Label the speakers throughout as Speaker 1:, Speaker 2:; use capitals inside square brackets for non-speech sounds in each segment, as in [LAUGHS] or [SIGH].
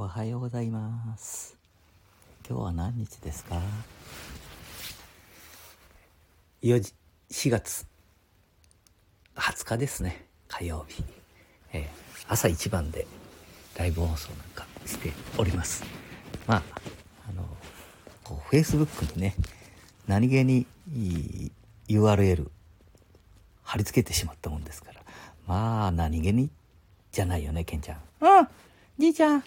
Speaker 1: おはようございます。今日は何日ですか ?4 時、4月20日ですね。火曜日。えー朝一番でライブ放送なんかしております。まあ、あの、こう、Facebook にね、何気にいい URL 貼り付けてしまったもんですから。まあ、何気にじゃないよね、ケンちゃん。うん、じいちゃん、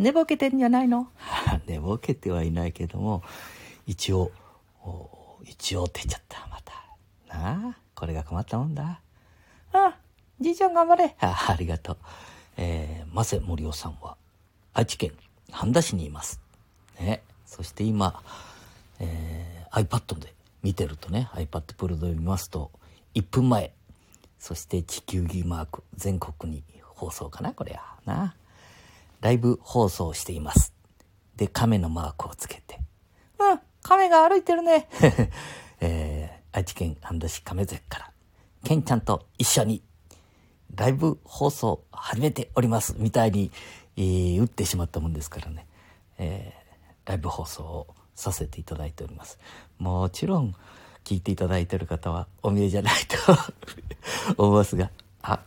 Speaker 1: 寝ぼけてんじゃないの？[LAUGHS] 寝ぼけてはいないけども、一応、お一応って言っちゃった、また。なあ、これが困ったもんだ。あ、じいちゃん頑張れ。あ [LAUGHS] ありがとう。えー、マセ森夫さんは、愛知県半田市にいます。ね。そして今、えー、iPad で見てるとね、iPad Pro で見ますと、1分前、そして地球儀マーク、全国に放送かな、これや。な。ライブ放送しています。で、亀のマークをつけて。うん、亀が歩いてるね。[LAUGHS] えー、愛知県半田市亀崎から、ケンちゃんと一緒に、ライブ放送始めております。みたいに、えー打ってしまったもんですからね。えーライブ放送をさせていただいております。もちろん、聞いていただいている方はお見えじゃないと [LAUGHS] 思いますが、あ、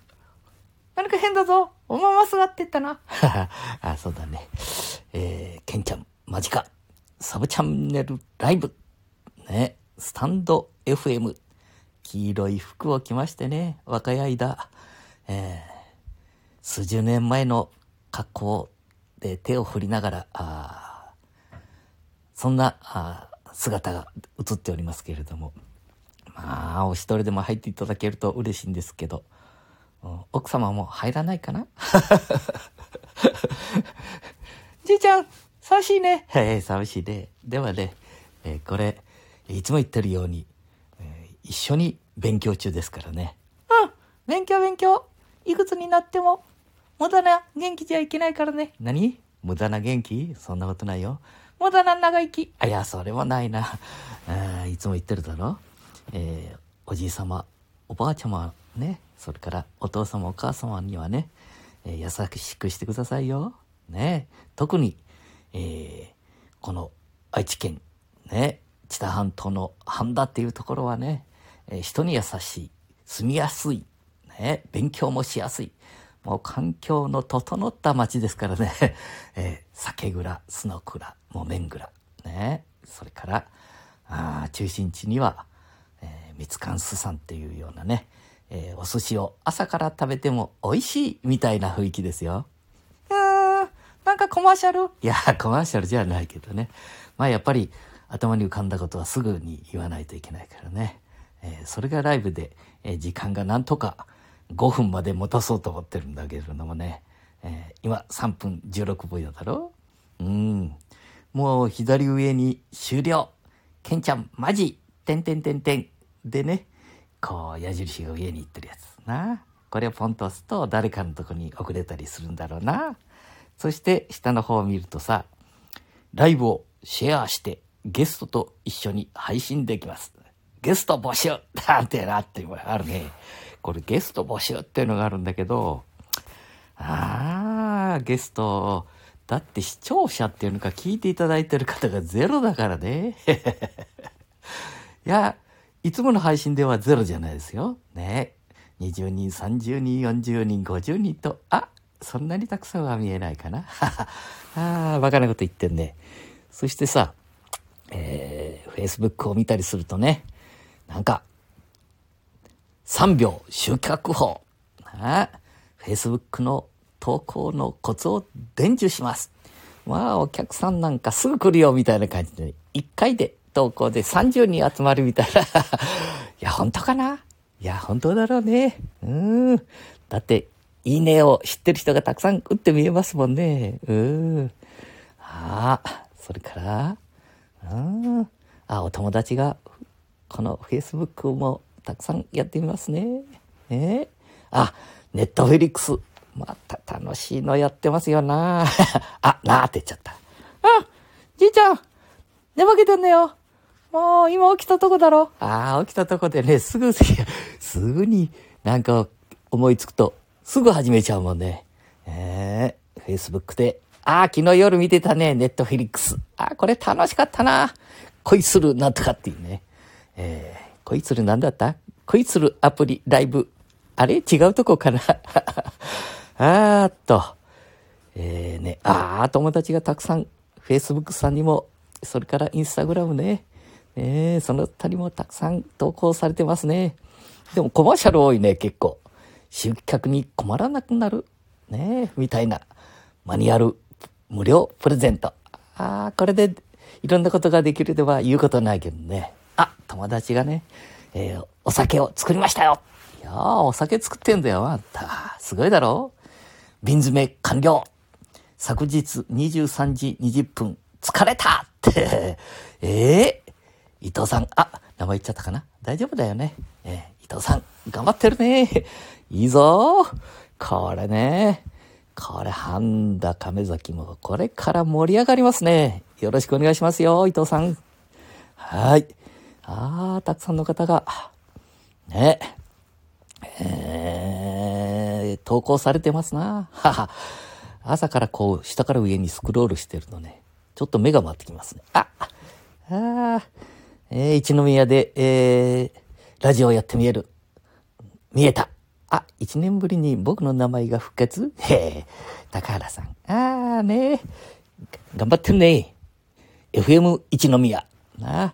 Speaker 1: 何か変だぞおまますがってったな。[LAUGHS] あ、そうだね。えー、ケンちゃん、マジか。サブチャンネルライブ。ね、スタンド FM。黄色い服を着ましてね、若い間、えー数十年前の格好で手を振りながら、あそんなあ姿が映っておりますけれども、まあ、お一人でも入っていただけると嬉しいんですけど、奥様も入らないかな？[LAUGHS] じいちゃん、寂しいね。へえ、寂しいね。ではね、えーこれ、いつも言ってるように、えー一緒に勉強中ですからね。うん、勉強勉強。いくつになっても、無駄な元気じゃいけないからね。何？無駄な元気？そんなことないよ。無駄な長生き。あ、いや、それはないな。あーいつも言ってるだろ？えーおじい様、おばあちゃまね、それからお父様、お母様にはね、え優しくしてくださいよ。ね、特に、えーこの愛知県、ね、知多半島の半田っていうところはね、え人に優しい、住みやすい、ね、勉強もしやすい、もう環境の整った町ですからね、[LAUGHS] えー酒蔵、須の蔵、木綿蔵、ね、それから、あ中心地には、えー、みつかんすさんっていうようなね、えーお寿司を朝から食べても美味しいみたいな雰囲気ですよ。なんかコマーシャル？いや、[LAUGHS] コマーシャルじゃないけどね。まあやっぱり頭に浮かんだことはすぐに言わないといけないからね。えーそれがライブで、えー時間がなんとか5分まで持たそうと思ってるんだけれどもね。え今3分16秒だろ？うん。もう左上に終了。ケンちゃん、マジてんてんてんてん。でね、こう矢印が上に行ってるやつな。これをポンと押すと誰かのとこに遅れたりするんだろうな。そして下の方を見るとさ、ライブをシェアしてゲストと一緒に配信できます。ゲスト募集 [LAUGHS] なんてなってあるね。これゲスト募集っていうのがあるんだけど、ああ、ゲスト、だって視聴者っていうのか聞いていただいてる方がゼロだからね。[LAUGHS] いや、いつもの配信ではゼロじゃないですよ。ね。20人、30人、40人、50人と、あ、そんなにたくさんは見えないかな。[LAUGHS] ああ、バカなこと言ってんね。そしてさ、えー、Facebook を見たりするとね、なんか、3秒集客法。あ Facebook の投稿のコツを伝授します。まあ、お客さんなんかすぐ来るよ、みたいな感じで、1回で投稿で30人集まるみたいな。[LAUGHS] いや、本当かな？いや、本当だろうね。うん。だって、いいねを知ってる人がたくさん打って見えますもんね。うん。ああ、それから、うん。あ、お友達が、この Facebook もたくさんやってみますね。えあ、ネットフェリックス。また楽しいのやってますよな。[LAUGHS] あ、なーって言っちゃった。あ、じいちゃん、寝ぼけてんだよ。もう今起きたとこだろ。ああ、起きたとこでね、すぐ、[LAUGHS] すぐになんか思いつくと、すぐ始めちゃうもんね。ええ Facebook でああ、昨日夜見てたね、ネットフィリックス。ああ、これ楽しかったな。恋するなんとかっていうね。ええー、恋するなんだった？恋するアプリ、ライブ？あれ？違うとこかな？[LAUGHS] あーっと。えーね、ああ、友達がたくさん、Facebook さんにも、それからインスタグラムね。え、その他にもたくさん投稿されてますね。でもコマーシャル多いね、結構。集客に困らなくなる。ねえみたいな。マニュアル、無料プレゼント。ああ、これでいろんなことができるでは言うことないけどね。あ、友達がね、えー、お酒を作りましたよ。いやー、お酒作ってんだよ、あんた。すごいだろ瓶詰め完了。昨日23時20分、疲れたって。ええー、伊藤さん、あ、名前言っちゃったかな？大丈夫だよね。えー、伊藤さん、頑張ってるね。いいぞ。これね。これ、半田亀崎も、これから盛り上がりますね。よろしくお願いしますよ、伊藤さん。はい。ああ、たくさんの方が、ね、えー、投稿されてますな。はは。朝からこう、下から上にスクロールしてるとね、ちょっと目が回ってきますね。あ、ああ、えー、一宮で、えー、ラジオやって見える。見えた。あ、一年ぶりに僕の名前が復活？へえ、高原さん。ああね頑張ってるね。FM 一宮。なあ。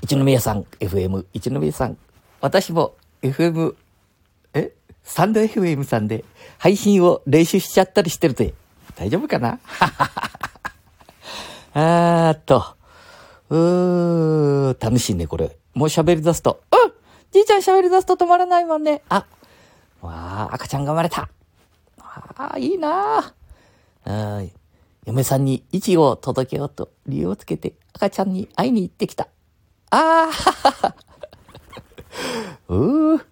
Speaker 1: 一宮さん、FM 一宮さん。私も FM、え？スタンド FM さんで配信を練習しちゃったりしてるて。大丈夫かな？[LAUGHS] あーっと。うー、楽しいね、これ。もう喋り出すと。うんじいちゃん喋り出すと止まらないもんね。あ、わあ、赤ちゃんが生まれた。ああ、いいなあ。嫁さんに位置を届けようと理由をつけて赤ちゃんに会いに行ってきた。ああ、[LAUGHS] うー。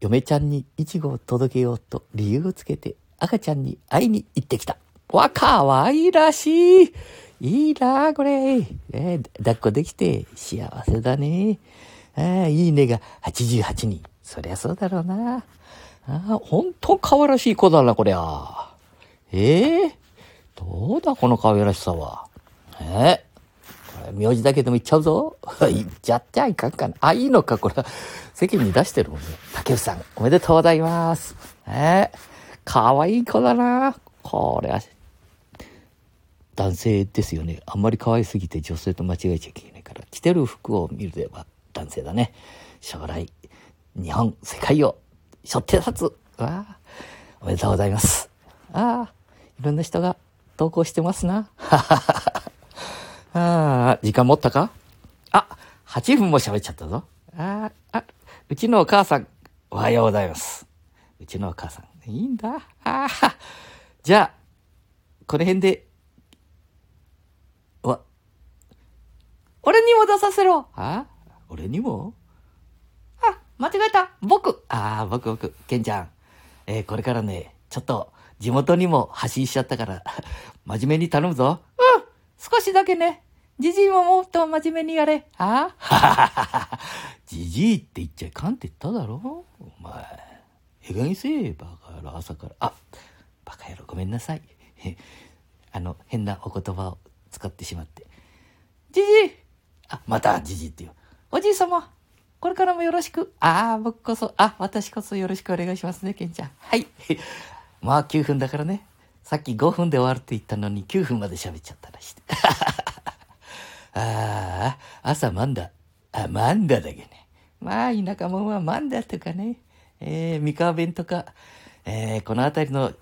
Speaker 1: 嫁ちゃんにイチゴを届けようと理由をつけて赤ちゃんに会いに行ってきた。わ、かわいらしい。いいなこれ。えー、抱っこできて幸せだね。ああ、いいねが88人。そりゃそうだろうな。ああ、ほんと可愛らしい子だな、こりゃ。ええ？ー、どうだ、この可愛らしさは。ええ？ー、これ、名字だけでも言っちゃうぞ。[LAUGHS] 言っちゃってはいかんかな。あ、いいのか、これ。世間に出してるもんね。竹内さん、おめでとうございます。ええ？ー、可愛い子だな。これは、男性ですよね。あんまり可愛すぎて女性と間違えちゃいけないから。着てる服を見るでは、男性だね。将来、日本、世界を背負って立つ。わあ、おめでとうございます。ああ、いろんな人が投稿してますな。[LAUGHS] ああ、時間持ったか？あ、8分も喋っちゃったぞ。ああ、うちのお母さん、おはようございます。うちのお母さん、いいんだ。ああ、じゃあ、この辺で、俺にも出させろ。ああ俺にも？あ、間違えた僕ああ、僕僕、ケンちゃん。えー、これからね、ちょっと地元にも発信しちゃったから、[LAUGHS] 真面目に頼むぞ。うん少しだけね。じじいももっと真面目にやれ。ああ [LAUGHS] じじいって言っちゃいかんって言っただろ？お前。えがにせえ、バカ野郎、朝から。あ、バカ野郎、ごめんなさい。あの、変なお言葉を使ってしまって。じじいあ、またじじって言う。おじい様、これからもよろしく。ああ、僕こそ、あ、私こそよろしくお願いしますね、ケンちゃん。はい。[LAUGHS] まあ9分だからね。さっき5分で終わるって言ったのに9分まで喋っちゃったらして。[LAUGHS] ああ、朝マンダ。あ、マンダだけね。まあ、田舎者はマンダとかね、えー、三河弁とか、えー、この辺りの、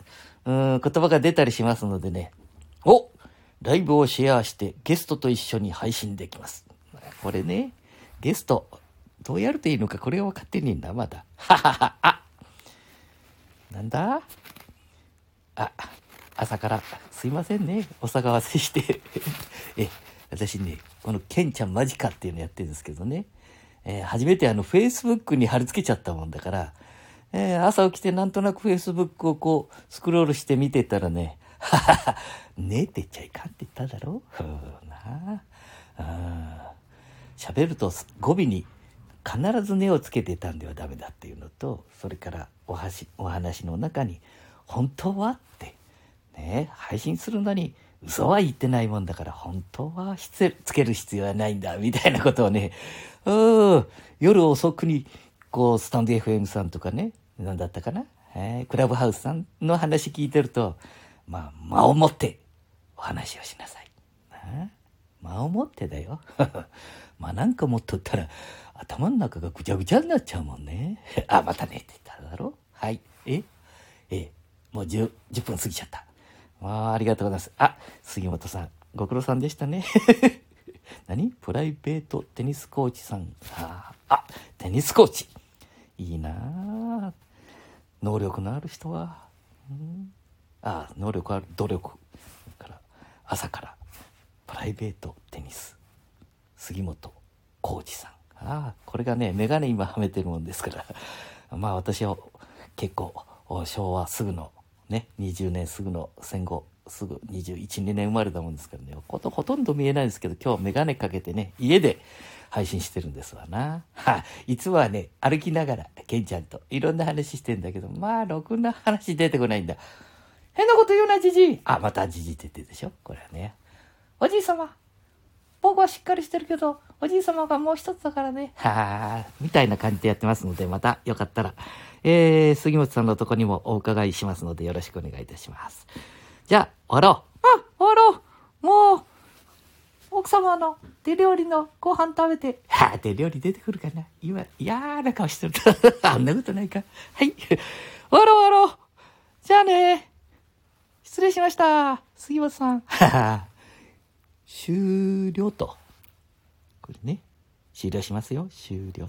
Speaker 1: うん、言葉が出たりしますのでね。おライブをシェアしてゲストと一緒に配信できます。これね。ゲスト、どうやるといいのか、これは分かってねえんだ、まだ。ははは、あなんだ？あ、朝からすいませんね。お騒がせして。[LAUGHS] え、私ね、このケンちゃんマジかっていうのやってるんですけどね。えー、初めてあの、Facebook に貼り付けちゃったもんだから、えー、朝起きてなんとなく Facebook をこう、スクロールして見てたらね、ははは、ねえって言っちゃいかんって言っただろ？ふうなあ。喋ると語尾に必ず根をつけてたんではダメだっていうのとそれからおはしお話の中に本当はってね配信するのに嘘は言ってないもんだから本当はつける必要はないんだみたいなことをねうん夜遅くにこうスタンド FM さんとかね何だったかな、えー、クラブハウスさんの話聞いてるとまあ間を持ってお話をしなさい。間を持ってだよ。[LAUGHS] まあなんか持っとったら頭の中がぐちゃぐちゃになっちゃうもんね。[LAUGHS] あ、またねって言っただろはい。え？えもう 10, 10分過ぎちゃった。あありがとうございます。あ、杉本さん、ご苦労さんでしたね。[LAUGHS] 何？プライベートテニスコーチさん。ああ、テニスコーチ。いいな能力のある人は。うん、あ能力ある、努力。から朝からイベートテニス。杉本コーチさん。ああ、これがね、メガネ今はめてるもんですから。[LAUGHS] まあ私は結構昭和すぐのね、20年すぐの戦後、すぐ21、2年生まれたもんですからね、ことほとんど見えないんですけど、今日メガネかけてね、家で配信してるんですわな。[LAUGHS] はいつもはね、歩きながら、ケンちゃんといろんな話してんだけど、まあ、ろくな話出てこないんだ。変なこと言うな、じじい。あ、またじじいって言ってるでしょ？これはね。おじい様。僕はしっかりしてるけど、おじい様がもう一つだからね。はあ、みたいな感じでやってますので、またよかったら、えー、杉本さんのとこにもお伺いしますので、よろしくお願いいたします。じゃあ、終わろう。あ、終わろう。もう、奥様の手料理のご飯食べて、はあ、手料理出てくるかな今、嫌な顔してる。[LAUGHS] あんなことないか。はい。終わろう終わろう。じゃあね。失礼しました。杉本さん。はは。終了と。これね。終了しますよ。終了と。